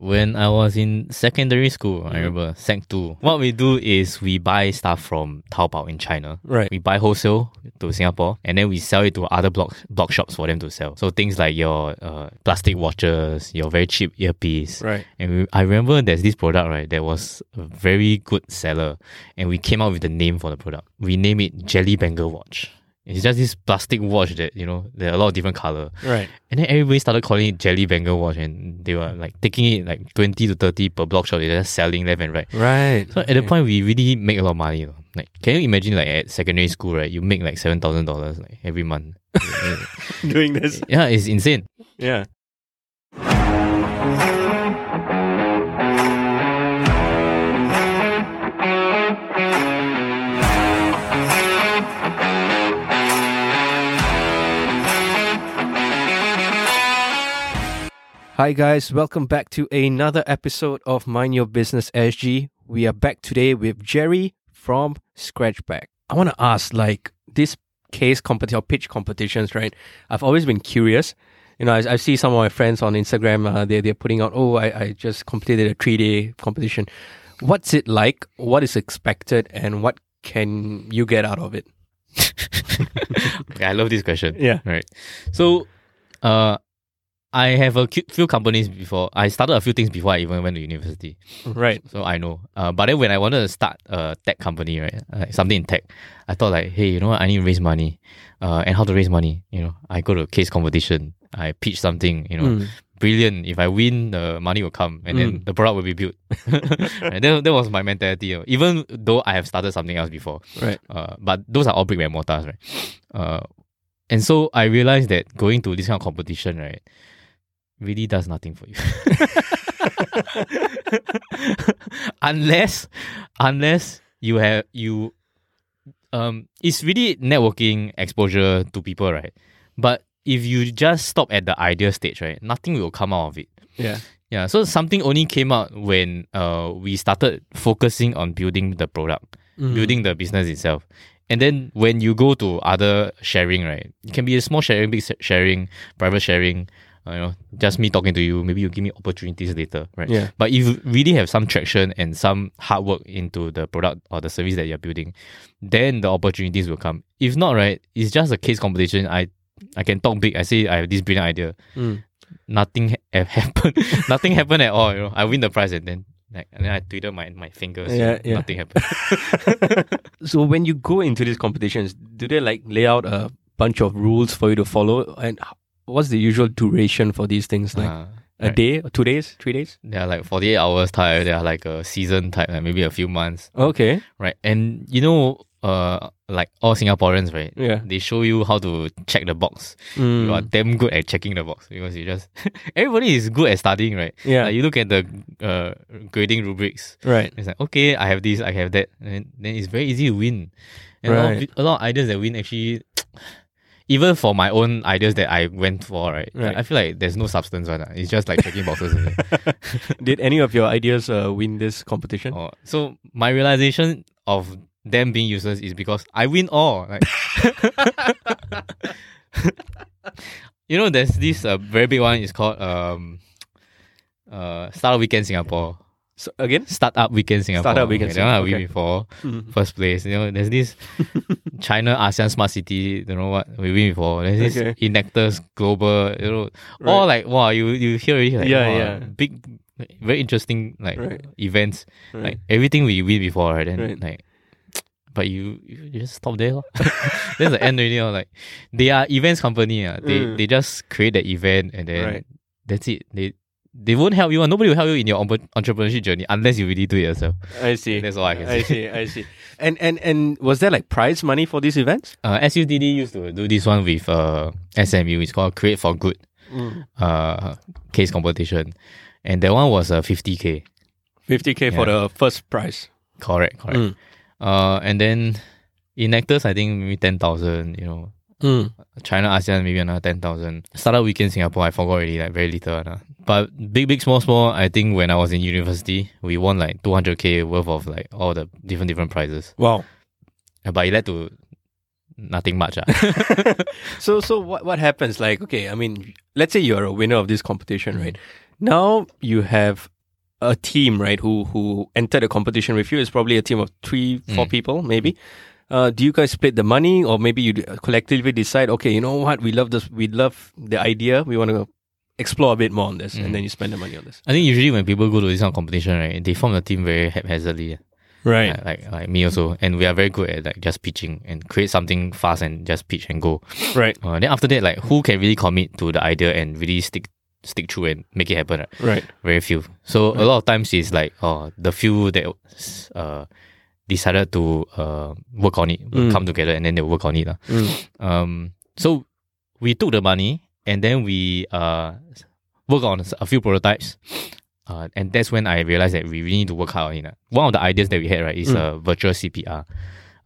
When I was in secondary school, I remember Sec 2. What we do is we buy stuff from Taobao in China. Right. We buy wholesale to Singapore and then we sell it to other blog blog shops for them to sell. So things like your uh, plastic watches, your very cheap earpiece. Right. And we, I remember there's this product, right, that was a very good seller. And we came out with the name for the product. We name it Jelly Banger Watch. It's just this plastic watch that, you know, there are a lot of different color. Right. And then everybody started calling it Jelly Banger Watch and they were like taking it like 20 to 30 per blog shop. They're just selling left and right. Right. So at the point, we really make a lot of money. you know. Like, can you imagine like at secondary school, right? You make like $7,000 like every month. doing this. yeah, it's insane. Yeah. Hi guys, welcome back to another episode of Mind Your Business SG. We are back today with Jerry from Scratchbac. I want to ask, like this case competition or pitch competitions, right? I've always been curious. You know, I, I see some of my friends on Instagram. Uh, they they're putting out, oh, I, I just completed a three day competition. What's it like? What is expected, and what can you get out of it? I love this question. Yeah. Right. So, uh, I have a few companies before. I started a few things before I even went to university. Right. So I know. Uh, but then when I wanted to start a tech company, right, like something in tech, I thought like, hey, you know what? I need to raise money. Uh, and how to raise money? You know, I go to a case competition. I pitch something. You know, Mm. brilliant. If I win, the money will come, and then Mm. the product will be built. and that, that was my mentality. you know. Even though I have started something else before, Right. uh, but those are all brick and mortars, right? Uh, and so I realized that going to this kind of competition, right, really does nothing for you. unless, unless you have you, um, it's really networking exposure to people, right? But if you just stop at the idea stage, right, nothing will come out of it. Yeah. Yeah, so something only came out when uh we started focusing on building the product Mm. building the business itself. And then when you go to other sharing, right, it can be a small sharing, big sharing, private sharing. Uh, you know, just me talking to you. Maybe you give me opportunities later, right? Yeah. But if you really have some traction and some hard work into the product or the service that you're building, then the opportunities will come. If not, right, it's just a case competition. I I can talk big. I say I have this brilliant idea. Mm. Nothing ha- happened. Nothing happened at all. You know, I win the prize and then like and then I tweeted my my fingers. Yeah, yeah. Nothing happened. So when you go into these competitions, do they like lay out a bunch of rules for you to follow? And what's the usual duration for these things? Like Uh, a right. day, two days, three days? They are like 48 hours type. They are like a season type, like maybe a few months, Okay. right? And you know, uh, like all Singaporeans, right? Yeah. They show you how to check the box. Mm. You are damn good at checking the box because you just everybody is good at studying, right? Yeah. Like you look at the uh, grading rubrics. right. It's like okay, I have this, I have that, and then it's very easy to win. And a, lot of, Right. a lot of ideas that win actually. Even for my own ideas that I went for, right? Right. I feel like there's no substance on it. It's just like checking boxes. Did any of your ideas uh, win this competition? Oh, so my realization of them being useless is because I win all. Like, you know, there's this uh, very big one. It's called um, uh, Startup Weekend Singapore. So, again? Startup Weekend Singapore. Startup Weekend okay, one I Singapore, win before. Mhm. First place. You know, there's this China ASEAN Smart City. Don't know what we win before. There's this Okay. Enactus Global. You know, all Right. like wow. You you hear already like Yeah, wow, yeah. big, very interesting like Right. events. Right. Like everything we win before, right? Then Right. like, but you you just stop there. That's the end already. Like they are events company. Uh. They Mm. they just create the event and then Right. that's it. They they won't help you. uh. Nobody will help you in your entre- entrepreneurship journey unless you really do it yourself. I see. That's all I can I see. I see. And and and was there like prize money for these events? Uh, SUDD used to do this one with uh, SMU. It's called Create for Good uh, case competition. And that one was uh, 50k. 50k for the first prize. Correct, correct. Mm. Uh, and then Enactus, I think maybe 10,000, you know. Mm. China, ASEAN, maybe another 10,000. Startup weekend Singapore, I forgot already, like very little. Uh. But big, big, small, small, I think when I was in university, we won like 200k worth of like all the different, different prizes. Wow. Uh, But it led to nothing much. Uh. so so what what happens? Like, okay, I mean, let's say you're a winner of this competition, right? now you have a team, right? Who who entered the competition with you? is probably a team of three, four Mm. people, maybe. Uh, do you guys split the money, or maybe you collectively decide? Okay, you know what? We love this. We love the idea. We want to explore a bit more on this, Mm. and then you spend the money on this. I think usually when people go to this kind of competition, right, they form a team very haphazardly. Right. Like, like like me also, and we are very good at like just pitching and create something fast and just pitch and go. Right. Uh, then after that, like who can really commit to the idea and really stick stick through and make it happen? Right? Right. Very few. So a lot of times it's like oh the few that uh decided to uh work on it Mm. come together and then they work on it. Mm. Um, so we took the money and then we uh work on a few prototypes. Uh, and that's when I realized that we really need to work hard on it. One of the ideas that we had right is a virtual CPR,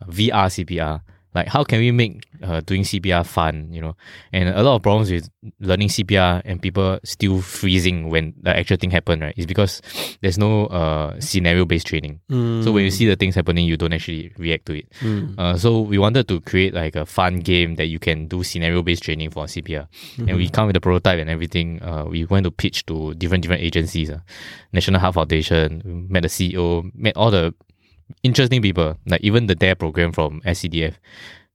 VR CPR. Like how can we make uh, doing CPR fun, you know? And a lot of problems with learning CPR and people still freezing when the actual thing happened, right? Is because there's no uh scenario based training. So when you see the things happening, you don't actually react to it. Mm. Uh, so we wanted to create like a fun game that you can do scenario based training for CPR, and we come with a prototype and everything. Uh, we went to pitch to different different agencies, uh, National Heart Foundation, met the CEO, met all the interesting people, like even the DARE program from SCDF.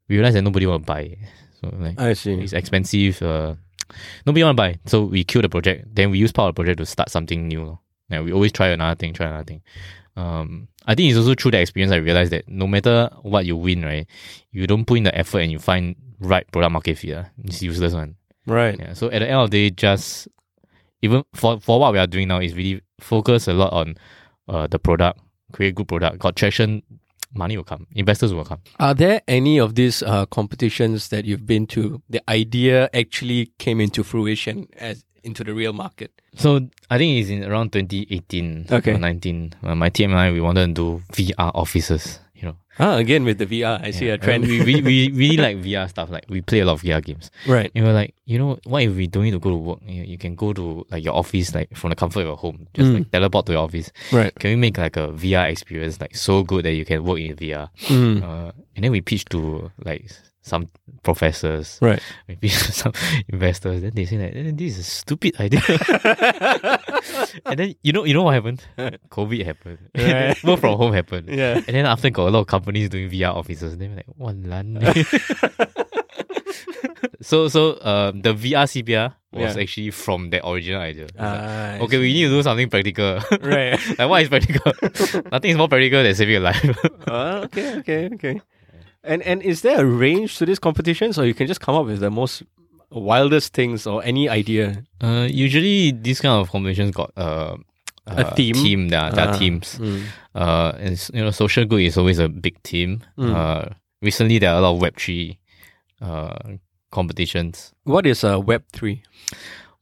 We realized that nobody want to buy, it. so like I see. it's expensive. Uh, nobody want to buy, so we kill the project. Then we use part of the project to start something new. Yeah, we always try another thing, try another thing. Um, I think it's also through that experience I realized that no matter what you win, right, you don't put in the effort and you find right product market fit. Uh, it's useless one. Right. Yeah. So at the end of the day, just even for for what we are doing now is really focus a lot on uh the product, create good product, got traction, money will come, investors will come. Are there any of these uh, competitions that you've been to? The idea actually came into fruition as into the real market. So I think it's in around 2018 Okay. or 19. Uh, my team and I we wanted to do VR offices. You know, Ah, again with the VR, I see a trend. we, we, we really like VR stuff. Like we play a lot of VR games. right. And we're like, you know, what if we don't need to go to work? You, you can go to like your office, like from the comfort of your home, just Mm. like teleport to your office. Right. Can we make like a VR experience like so good that you can work in VR? Mm. Uh, and then we pitch to like some professors, Right. maybe some investors. Then they say like, "Eh, this is a stupid idea. and then you know, you know what happened? COVID happened. Right. Work from home happened. Yeah. And then after got a lot of companies doing VR offices, they were like, "One So so um the VR CPR was Yeah. actually from that original idea. Like, Ah, okay, we need to do something practical. Right. like what is practical? Nothing is more practical than saving a life. Ah, okay, okay, okay. And and is there a range to these competitions, or you can just come up with the most wildest things or any idea? uh, usually these kind of competitions got uh, A uh, theme? Team, there, there Ah, are teams. mm. Uh, and you know, social good is always a big team. Mm. Uh, recently there are a lot of Web three, uh, competitions. What is a Web three?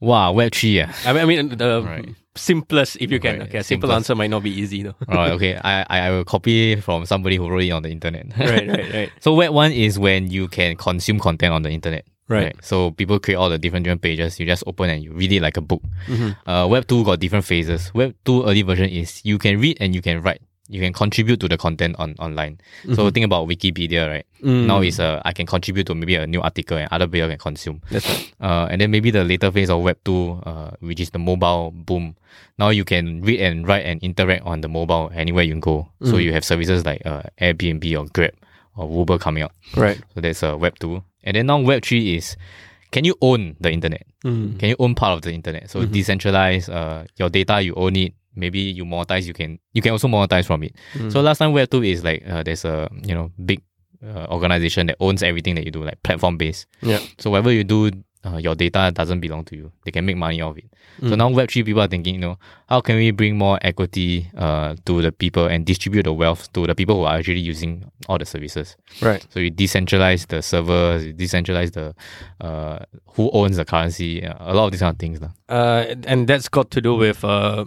Wow, Web three, yeah. I mean, I mean the Right. simplest, if you can. Right, Okay, simple simplest. answer might not be easy though. Alright, okay. I, I will copy from somebody who wrote it on the internet. right, right, right, So web one is when you can consume content on the internet. right. So people create all the different different pages. You just open and you read it like a book. Mhm. Uh, web two got different phases. Web two early version is you can read and you can write. You can contribute to the content on online. So think about Wikipedia, right? Mm. Now is uh, I can contribute to maybe a new article and other people can consume. That's right. Uh, and then maybe the later phase of Web two, uh, which is the mobile boom. Now you can read and write and interact on the mobile anywhere you go. So Mm. you have services like uh, Airbnb or Grab or Uber coming out. Right. So that's uh, Web two. And then now Web three is can you own the internet? Mm. Can you own part of the internet? So decentralize uh, your data, you own it. Maybe you monetize, you can you can also monetize from it. Mm. So last time Web two is like uh, there's a you know big uh, organization that owns everything that you do, like platform based. Yeah. So whatever you do, uh, your data doesn't belong to you. They can make money off it. So Mm. now Web three people are thinking, you know, how can we bring more equity uh, to the people and distribute the wealth to the people who are actually using all the services. Right. So you decentralize the servers, you decentralize the uh, who owns the currency, uh, a lot of these kind of things. Uh, and that's got to do with uh,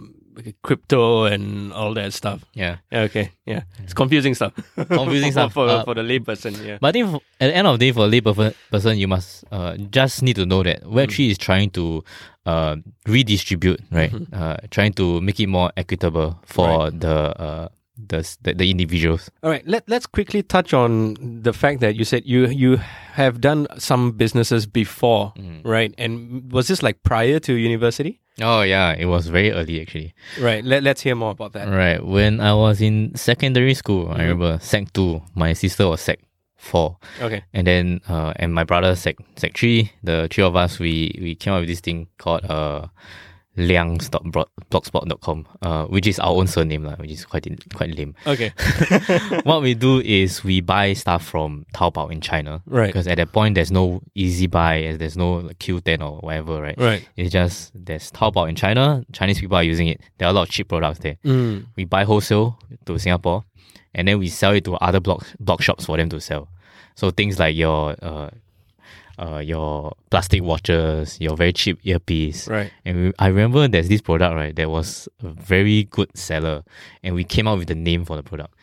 crypto and all that stuff. Yeah. Yeah, okay. Yeah. It's confusing stuff. Confusing for, stuff. For, Uh, for the layperson. Yeah. But I think for, at the end of the day, for a lay perf- person, you must uh, just need to know that Web3 is trying to uh, redistribute, right? Uh, trying to make it more equitable for the, uh, the, the the individuals. All right, let let's quickly touch on the fact that you said you you have done some businesses before, Mm. right? And was this like prior to university? Oh yeah, it was very early actually. Right. Let, let's hear more about that. Right. When I was in secondary school, I remember Sec two, my sister was Sec four. Okay. And then uh and my brother Sec Sec three, the three of us we we came up with this thing called uh liang.blogspot.com, uh, which is our own surname, which is quite quite lame. Okay. what we do is we buy stuff from Taobao in China. Right. Because at that point there's no ezbuy, there's no like, Qoo10 or whatever, right? Right. It's just there's Taobao in China, Chinese people are using it. There are a lot of cheap products there. Mm. We buy wholesale to Singapore and then we sell it to other blog blog shops for them to sell. So things like your uh, uh, your plastic watches, your very cheap earpiece. Right. And we, I remember there's this product, right, that was a very good seller. And we came out with the name for the product.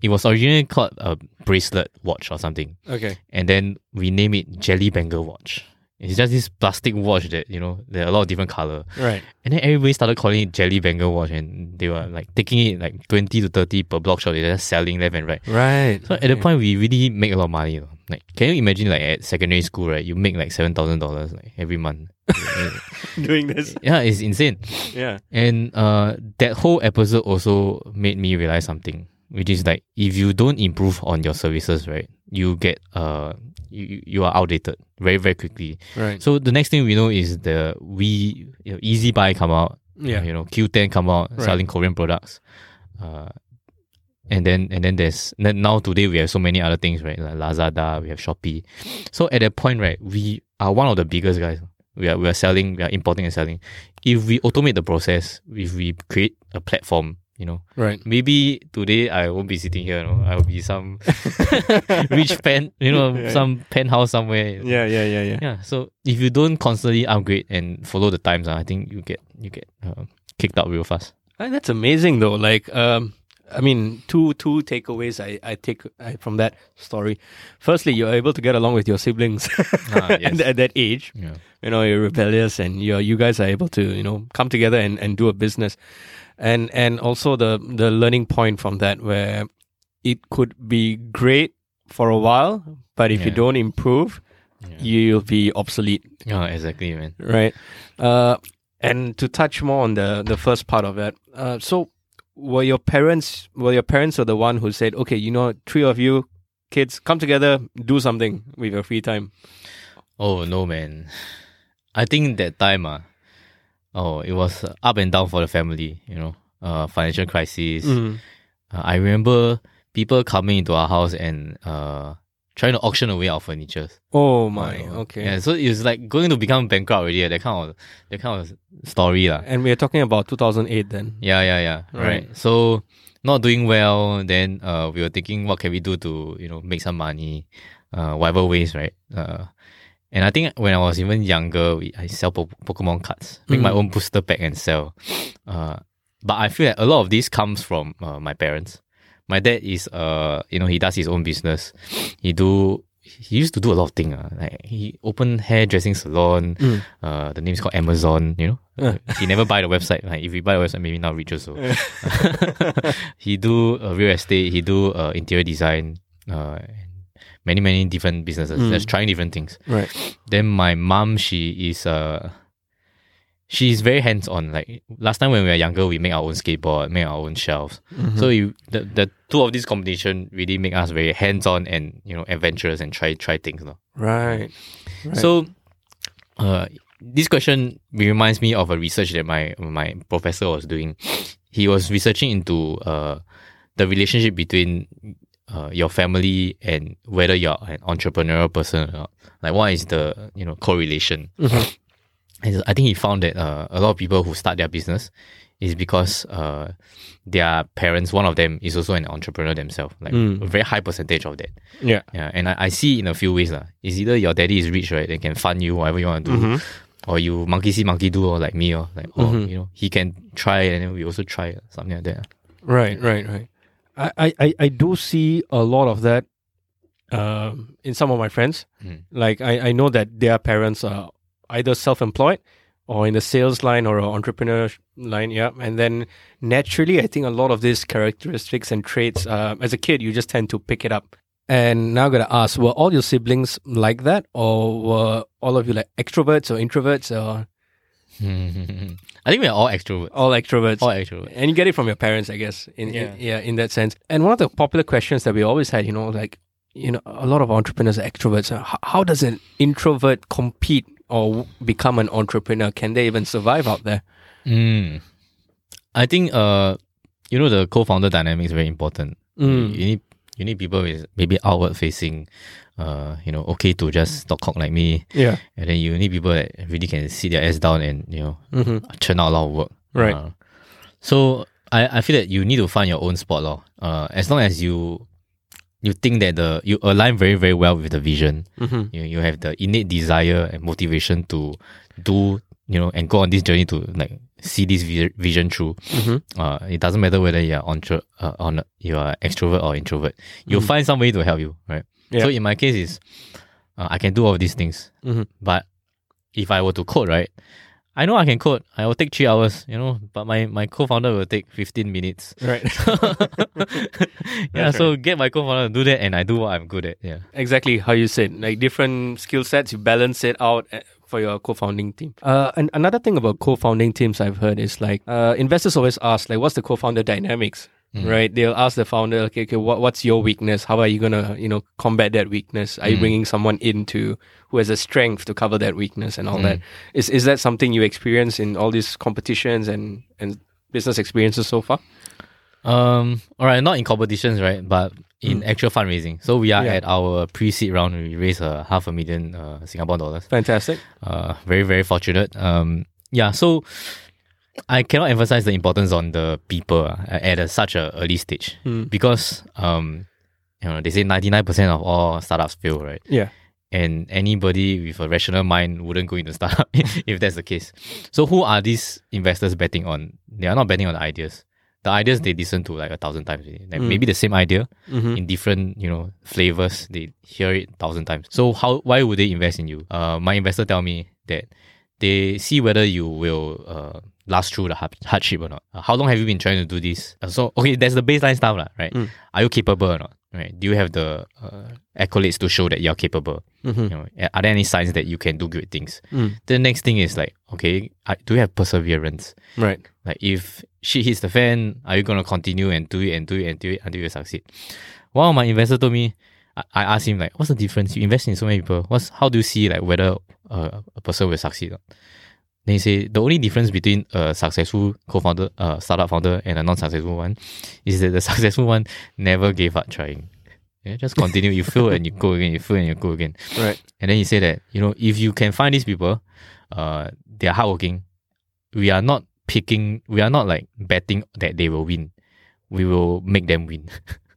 It was originally called a bracelet watch or something. Okay. And then we name it Jelly Banger Watch. It's just this plastic watch that, you know, there are a lot of different color. Right. And then everybody started calling it Jelly Banger Watch and they were like taking it like 20 to 30 per blog shop. They're just selling left and right. Right. So at the point, we really make a lot of money. You know? Like, can you imagine like at secondary school, right? You make like $7,000 like every month. doing this. yeah, it's insane. Yeah. And uh, that whole episode also made me realize something, which is like if you don't improve on your services, right, you get uh you, you are outdated very very quickly. Right. So the next thing we know is the we you know, ezbuy come out, Yeah. you know Qoo10 come out Right. selling Korean products, uh, and then and then there's now today we have so many other things right like Lazada, we have Shopee. So at that point right, we are one of the biggest guys. We are we are selling, we are importing and selling. If we automate the process, if we create a platform, you know, Right. maybe today I won't be sitting here. You know, I will be some rich pen, you know, Yeah. some penthouse somewhere. Yeah. Yeah. Yeah. Yeah. Yeah. So if you don't constantly upgrade and follow the times, uh, I think you get you get uh, kicked out real fast. Uh, That's amazing though. Like, um, I mean, two two takeaways I, I take I, from that story. Firstly, you're able to get along with your siblings Ah, at, at that age. Yeah. You know, you're rebellious, and you you guys are able to you know come together and, and do a business, and and also the the learning point from that where it could be great for a while, but if you don't improve, Yeah. you'll be obsolete. Yeah, exactly, man. right? Uh, and to touch more on the the first part of that, uh, so were your parents were your parents are the one who said, okay, you know, three of you kids come together, do something with your free time. Oh no, man. I think that time, uh, oh, it was uh, up and down for the family. You know, uh, financial crisis. Mm. Uh, I remember people coming into our house and uh trying to auction away our furniture. Oh my, Uh, okay. Yeah, so it's like going to become bankrupt already. uh, That kind of that kind of story, lah. And we are talking about 2008 then. Yeah, yeah, yeah. Right. Right. So not doing well. Then uh, we were thinking, what can we do to you know make some money, uh, whatever ways, right? Uh, and I think when I was even younger, we, I sell po- Pokemon cards, make my Mm. own booster pack and sell. Uh, but I feel like a lot of this comes from uh, my parents. My dad is uh, you know, he does his own business. He do. He used to do a lot of things. Uh, like he opened hairdressing salon. Mm. Uh, the name is called Amazon. You know, Uh. he never buy the website. Like if we buy the website, maybe not rich also. he do uh, real estate. He do uh, interior design. Uh, many many different businesses. Mm. Just trying different things. Right. Then my mom, she is uh, she's very hands on. Like last time when we were younger, we make our own skateboard, make our own shelves. Mm-hmm. So you, the the two of these combination really make us very hands on and you know adventurous and try try things. No? Right. Right. So, uh, this question reminds me of a research that my my professor was doing. He was researching into uh, the relationship between uh, your family and whether you're an entrepreneurial person or not. Like, what is the you know correlation? Mhm. And I think he found that uh, a lot of people who start their business is because uh, their parents, one of them is also an entrepreneur themselves. Like Mm. a very high percentage of that. Yeah. Yeah, and I, I see in a few ways. lah. It's either your daddy is rich, right? They can fund you whatever you want to do. Mhm. Or you monkey see, monkey do, or like me, or like, oh, Mhm. you know, he can try and then we also try, something like that. Right, right, right. I, I, I- do see a lot of that um, in some of my friends. Mm. Like I, I know that their parents are either self-employed or in the sales line or entrepreneur line. Yeah, and then naturally, I think a lot of these characteristics and traits, uh, as a kid, you just tend to pick it up. And now, I gotta ask: Were all your siblings like that, or were all of you like extroverts or introverts? Or I think we're all extroverts. All extroverts. All extroverts. and you get it from your parents, I guess. In, Yeah. in yeah, in that sense. And one of the popular questions that we always had, you know, like you know, a lot of entrepreneurs are extroverts. How, how does an introvert compete or w- become an entrepreneur? Can they even survive out there? Mm. I think uh, you know, the co-founder dynamic is very important. Mm. You need you need people with maybe outward facing, uh, you know, okay to just talk cock like me, Yeah. and then you need people that really can sit their ass down and you know hmm churn out a lot of work. Right. Uh, so I, I feel that you need to find your own spot, lor. Uh, as long as you you think that the you align very very well with the vision, hmm you you have the innate desire and motivation to do you know and go on this journey to like see this vision through. hmm Uh, it doesn't matter whether you're on uh, on you are extrovert or introvert. You'll find somebody to help you, right? Yeah. So in my case is, uh, I can do all of these things, Mhm. but if I were to code, right, I know I can code. I will take three hours, you know, but my my co-founder will take fifteen minutes. Right. yeah, so get my co-founder to do that, and I do what I'm good at. Yeah. exactly how you said like different skill sets you balance it out uh, for your co-founding team uh, and another thing about co-founding teams i've heard is like uh, investors always ask like what's the co-founder dynamics right they'll ask the founder okay, okay what, what's your weakness how are you gonna you know combat that weakness are you bringing someone into who has a strength to cover that weakness and all that is is that something you experience in all these competitions and and business experiences so far Um. All right. Not in competitions, right? But in actual fundraising. So we are Mm. Yeah. at our pre-seed round. We raised a half a million uh, Singapore dollars. fantastic Uh, very very fortunate. Um. Yeah. So I cannot emphasize the importance on the people uh, at a, such a early stage Mm. because um, you know they say ninety nine percent of all startups fail, right? yeah and anybody with a rational mind wouldn't go into startup if that's the case. So who are these investors betting on? They are not betting on the ideas. The ideas they listen to like a thousand times. Like maybe the same idea Mhm. in different, you know, flavors. They hear it a thousand times. So how why would they invest in you? Uh, my investor tell me that they see whether you will uh, last through the hard- hardship or not. Uh, how long have you been trying to do this? Uh, so okay, there's the baseline stuff, right? Mm. Are you capable or not? Right? Do you have the uh, accolades to show that you're capable? Mhm. You know, are there any signs that you can do great things? Mm. The next thing is like, okay, do you have perseverance? right Like if shit hits the fan, are you gonna continue and do it and do it and do it until you succeed? One of my investors told me, I, asked him like, what's the difference? You invest in so many people. What's how do you see like whether uh, a person will succeed? Then he said the only difference between a successful co-founder, uh, startup founder, and a non-successful one is that the successful one never gave up trying. Yeah, just continue. you fail and you go again. You fail and you go again. right And then he said that, you know, if you can find these people, uh, they are hardworking. We are not picking, we are not like betting that they will win. We will make them win.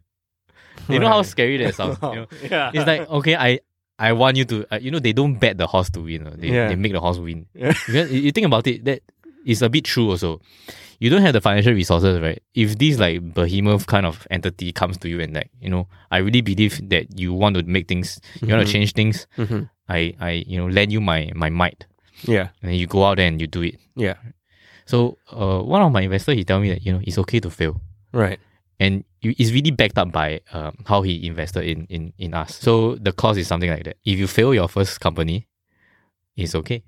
you know how scary that sounds? You know? yeah It's like, okay, I, I want you to, uh, you know, they don't bet the horse to win. uh, They, Yeah. they make the horse win. Yeah. Because you think about it, that is a bit true also. You don't have the financial resources, right? If this like behemoth kind of entity comes to you and like, you know, I really believe that you want to make things, you want Mhm. to change things, Mhm. I, I, you know, lend you my, my might. yeah And then you go out there and you do it. yeah So, uh, one of my investors, he tell me that, you know, it's okay to fail. right And it's really backed up by um, how he invested in, in, in us. So the cost is something like that. If you fail your first company, it's okay.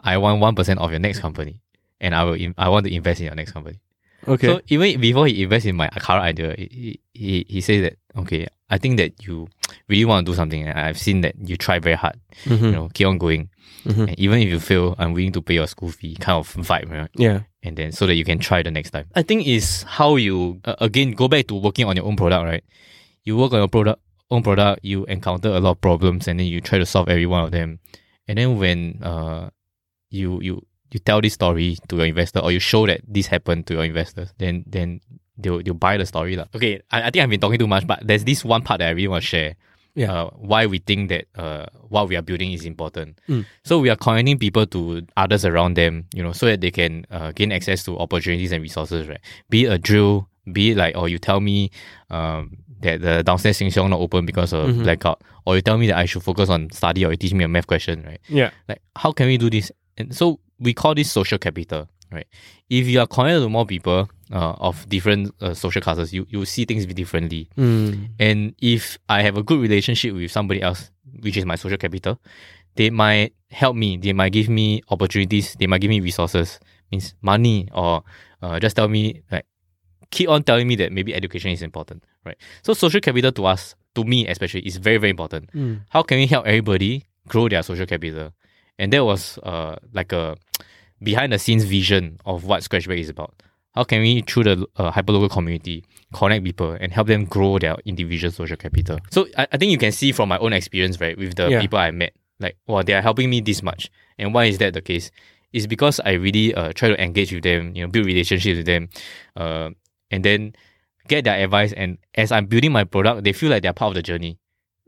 I want 1% of your next company. And I will, in, I want to invest in your next company. okay So even before he invests in my current idea, he, he, he says that, okay, I think that you really want to do something. And I've seen that you try very hard, Mhm. you know, keep on going. Mhm. And even if you fail, I'm willing to pay your school fee kind of vibe, right? yeah And then so that you can try the next time. I think is how you, uh, again, go back to working on your own product, right? You work on your product, own product, you encounter a lot of problems and then you try to solve every one of them. And then when, uh, you, you, you tell this story to your investor or you show that this happened to your investors, then, then they'll, they'll buy the story. lah. Okay. I, I think I've been talking too much, but there's this one part that I really want to share. Yeah. Uh, why we think that uh, what we are building is important. Mm. So we are connecting people to others around them, you know, so that they can uh, gain access to opportunities and resources, right? Be it a drill, be it like, or you tell me um, that the downstairs Sheng Siong not open because of Mhm. blackout, or you tell me that I should focus on study, or you teach me a math question, right? yeah Like, how can we do this? And so we call this social capital, right? If you are connected to more people uh, of different uh, social classes, you you see things differently. mm. And if I have a good relationship with somebody else, which is my social capital, they might help me. They might give me opportunities. They might give me resources, means money, or uh, just tell me like keep on telling me that maybe education is important, right? So social capital to us, to me especially, is very very important. Mm. How can we help everybody grow their social capital? And that was uh like a behind the scenes vision of what Scratchbac is about. How can we, through the uh, hyperlocal community, connect people and help them grow their individual social capital? So I, I think you can see from my own experience, right, with the Yeah. people I met, like, wow, they are helping me this much. And why is that the case? It's because I really uh, try to engage with them, you know, build relationships with them, uh, and then get their advice. And as I'm building my product, they feel like they're part of the journey.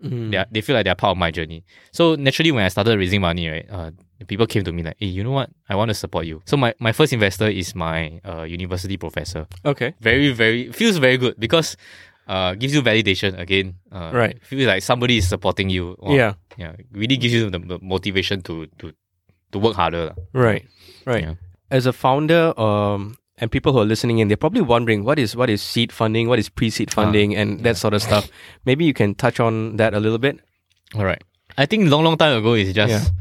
Mm. They, are, they feel like they're part of my journey. So naturally, when I started raising money, right, uh, people came to me like, hey, you know what? I want to support you. So my, my first investor is my uh, university professor. Okay. Very, very, feels very good because uh, gives you validation again. Uh, Right. Feels like somebody is supporting you. Wow. Yeah. Yeah. Really gives you the, the motivation to, to, to work harder. Right. Right. Yeah. As a founder, um, and people who are listening in, they're probably wondering what is what is seed funding, what is pre-seed funding, and that sort of stuff. Maybe you can touch on that a little bit. All right. I think long, long time ago it's just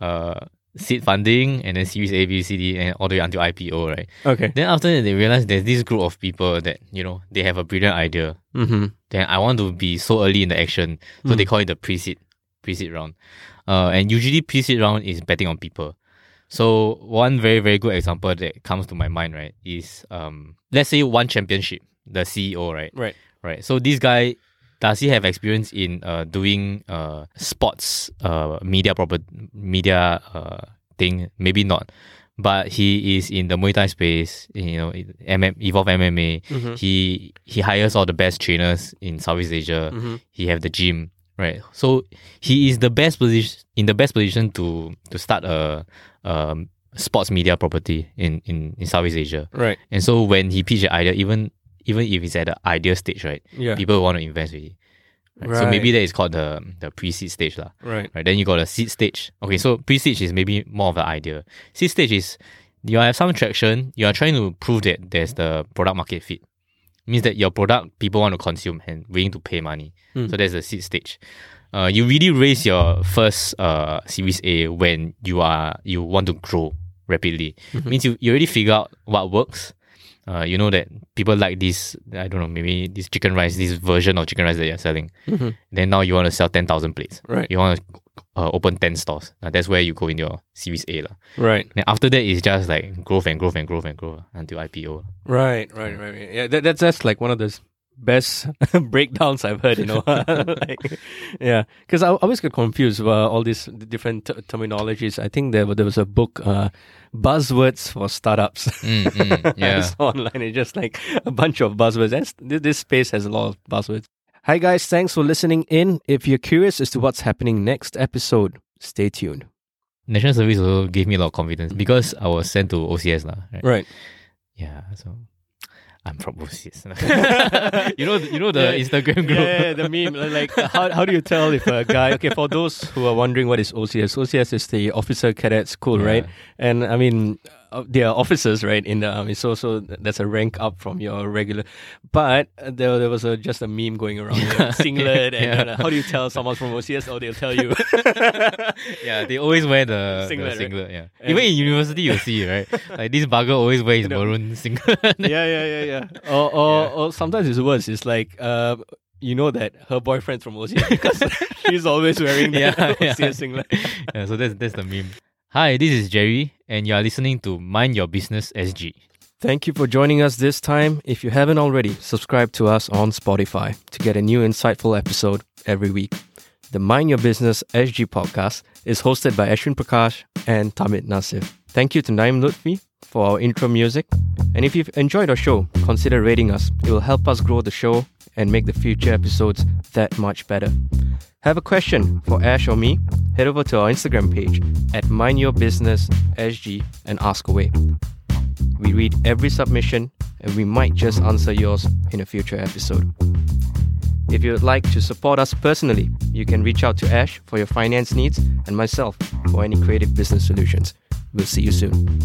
uh, seed funding and then Series A, B, C, D, and all the way until IPO, right? Okay. Then after that, they realize there's this group of people that you know they have a brilliant idea. Mm-hmm. Then I want to be so early in the action, so they call it the pre-seed pre-seed round. Uh, and usually pre-seed round is betting on people. So one very very good example that comes to my mind, right, is um let's say ONE Championship, the CEO, right, Right. right. So this guy does he have experience in uh doing uh sports uh media proper media uh thing? Maybe not. But he is in the Muay Thai space, you know, MM, Evolve MMA. Mm-hmm. He he hires all the best trainers in Southeast Asia. Mm-hmm. He have the gym, right? So he is the best position in the best position to to start a um sports media property in in in Southeast Asia. Right. And so when he pitched the idea, even even if it's at the idea stage, right, Yeah. people want to invest with it. Right? So maybe that is called the the pre-seed stage, lah. Right. Right. Then you got a seed stage. Okay, so pre-seed is maybe more of the idea. Seed stage is you have some traction. You are trying to prove that there's the product market fit. Means that your product people want to consume and willing to pay money. Hmm. So that's the seed stage. Uh, you really raise your first uh Series A when you are you want to grow rapidly. Mm-hmm. Means you, you already figure out what works. Uh, you know that people like this. I don't know, maybe this chicken rice, this version of chicken rice that you're selling. Mhm. Then now you want to sell ten thousand plates. Right. You want to uh, open ten stores. Uh, that's where you go in your Series A lah. Right. Then after that, it's just like growth and growth and growth and growth until IPO. Right. Right. Right. right. Yeah. That, that's that's like one of the best breakdowns I've heard. You know, like, yeah. Because I, I always get confused about all these different t- terminologies. I think there there was a book, uh, buzzwords for startups. Mm, mm, yeah. it's online. It's just like a bunch of buzzwords. That's, this space has a lot of buzzwords. Hi guys, thanks for listening in. If you're curious as to what's happening next episode, stay tuned. National Service also gave me a lot of confidence because I was sent to OCS lah. Right? Right. Yeah. So I'm from OCS. you know, you know the Yeah. Instagram group. Yeah, the meme. Like, how, how do you tell if a guy? Okay, for those who are wondering what is OCS, OCS is the Officer Cadet School, right? And I mean, uh, they are officers, right? In the army, so so that's a rank up from your regular. But there there was a, just a meme going around, you know, singlet, and Yeah. uh, how do you tell someone's from OCS? Oh, they'll tell you. yeah, they always wear the Singlet, singlet. right? Yeah. And- Even in university, you see right. Like this bugger always wears his maroon singlet. yeah, yeah, yeah, yeah. Or or, Yeah. or sometimes it's worse. It's like. Uh, you know that her boyfriend's from OCS because she's always wearing the Yeah, yeah. OCS singlet. yeah, so that's that's the meme. Hi, this is Jerry, and you are listening to Mind Your Business SG. Thank you for joining us this time. If you haven't already, subscribe to us on Spotify to get a new insightful episode every week. The Mind Your Business SG podcast is hosted by Arshvyn Prakas and Tahmid Nasif. Thank you to Naim Lutfi for our intro music. And if you've enjoyed our show, consider rating us. It will help us grow the show and make the future episodes that much better. Have a question for Ash or me? Head over to our Instagram page at Mind Your Business SG and ask away. We read every submission and we might just answer yours in a future episode. If you would like to support us personally, you can reach out to Ash for your finance needs and myself for any creative business solutions. We'll see you soon.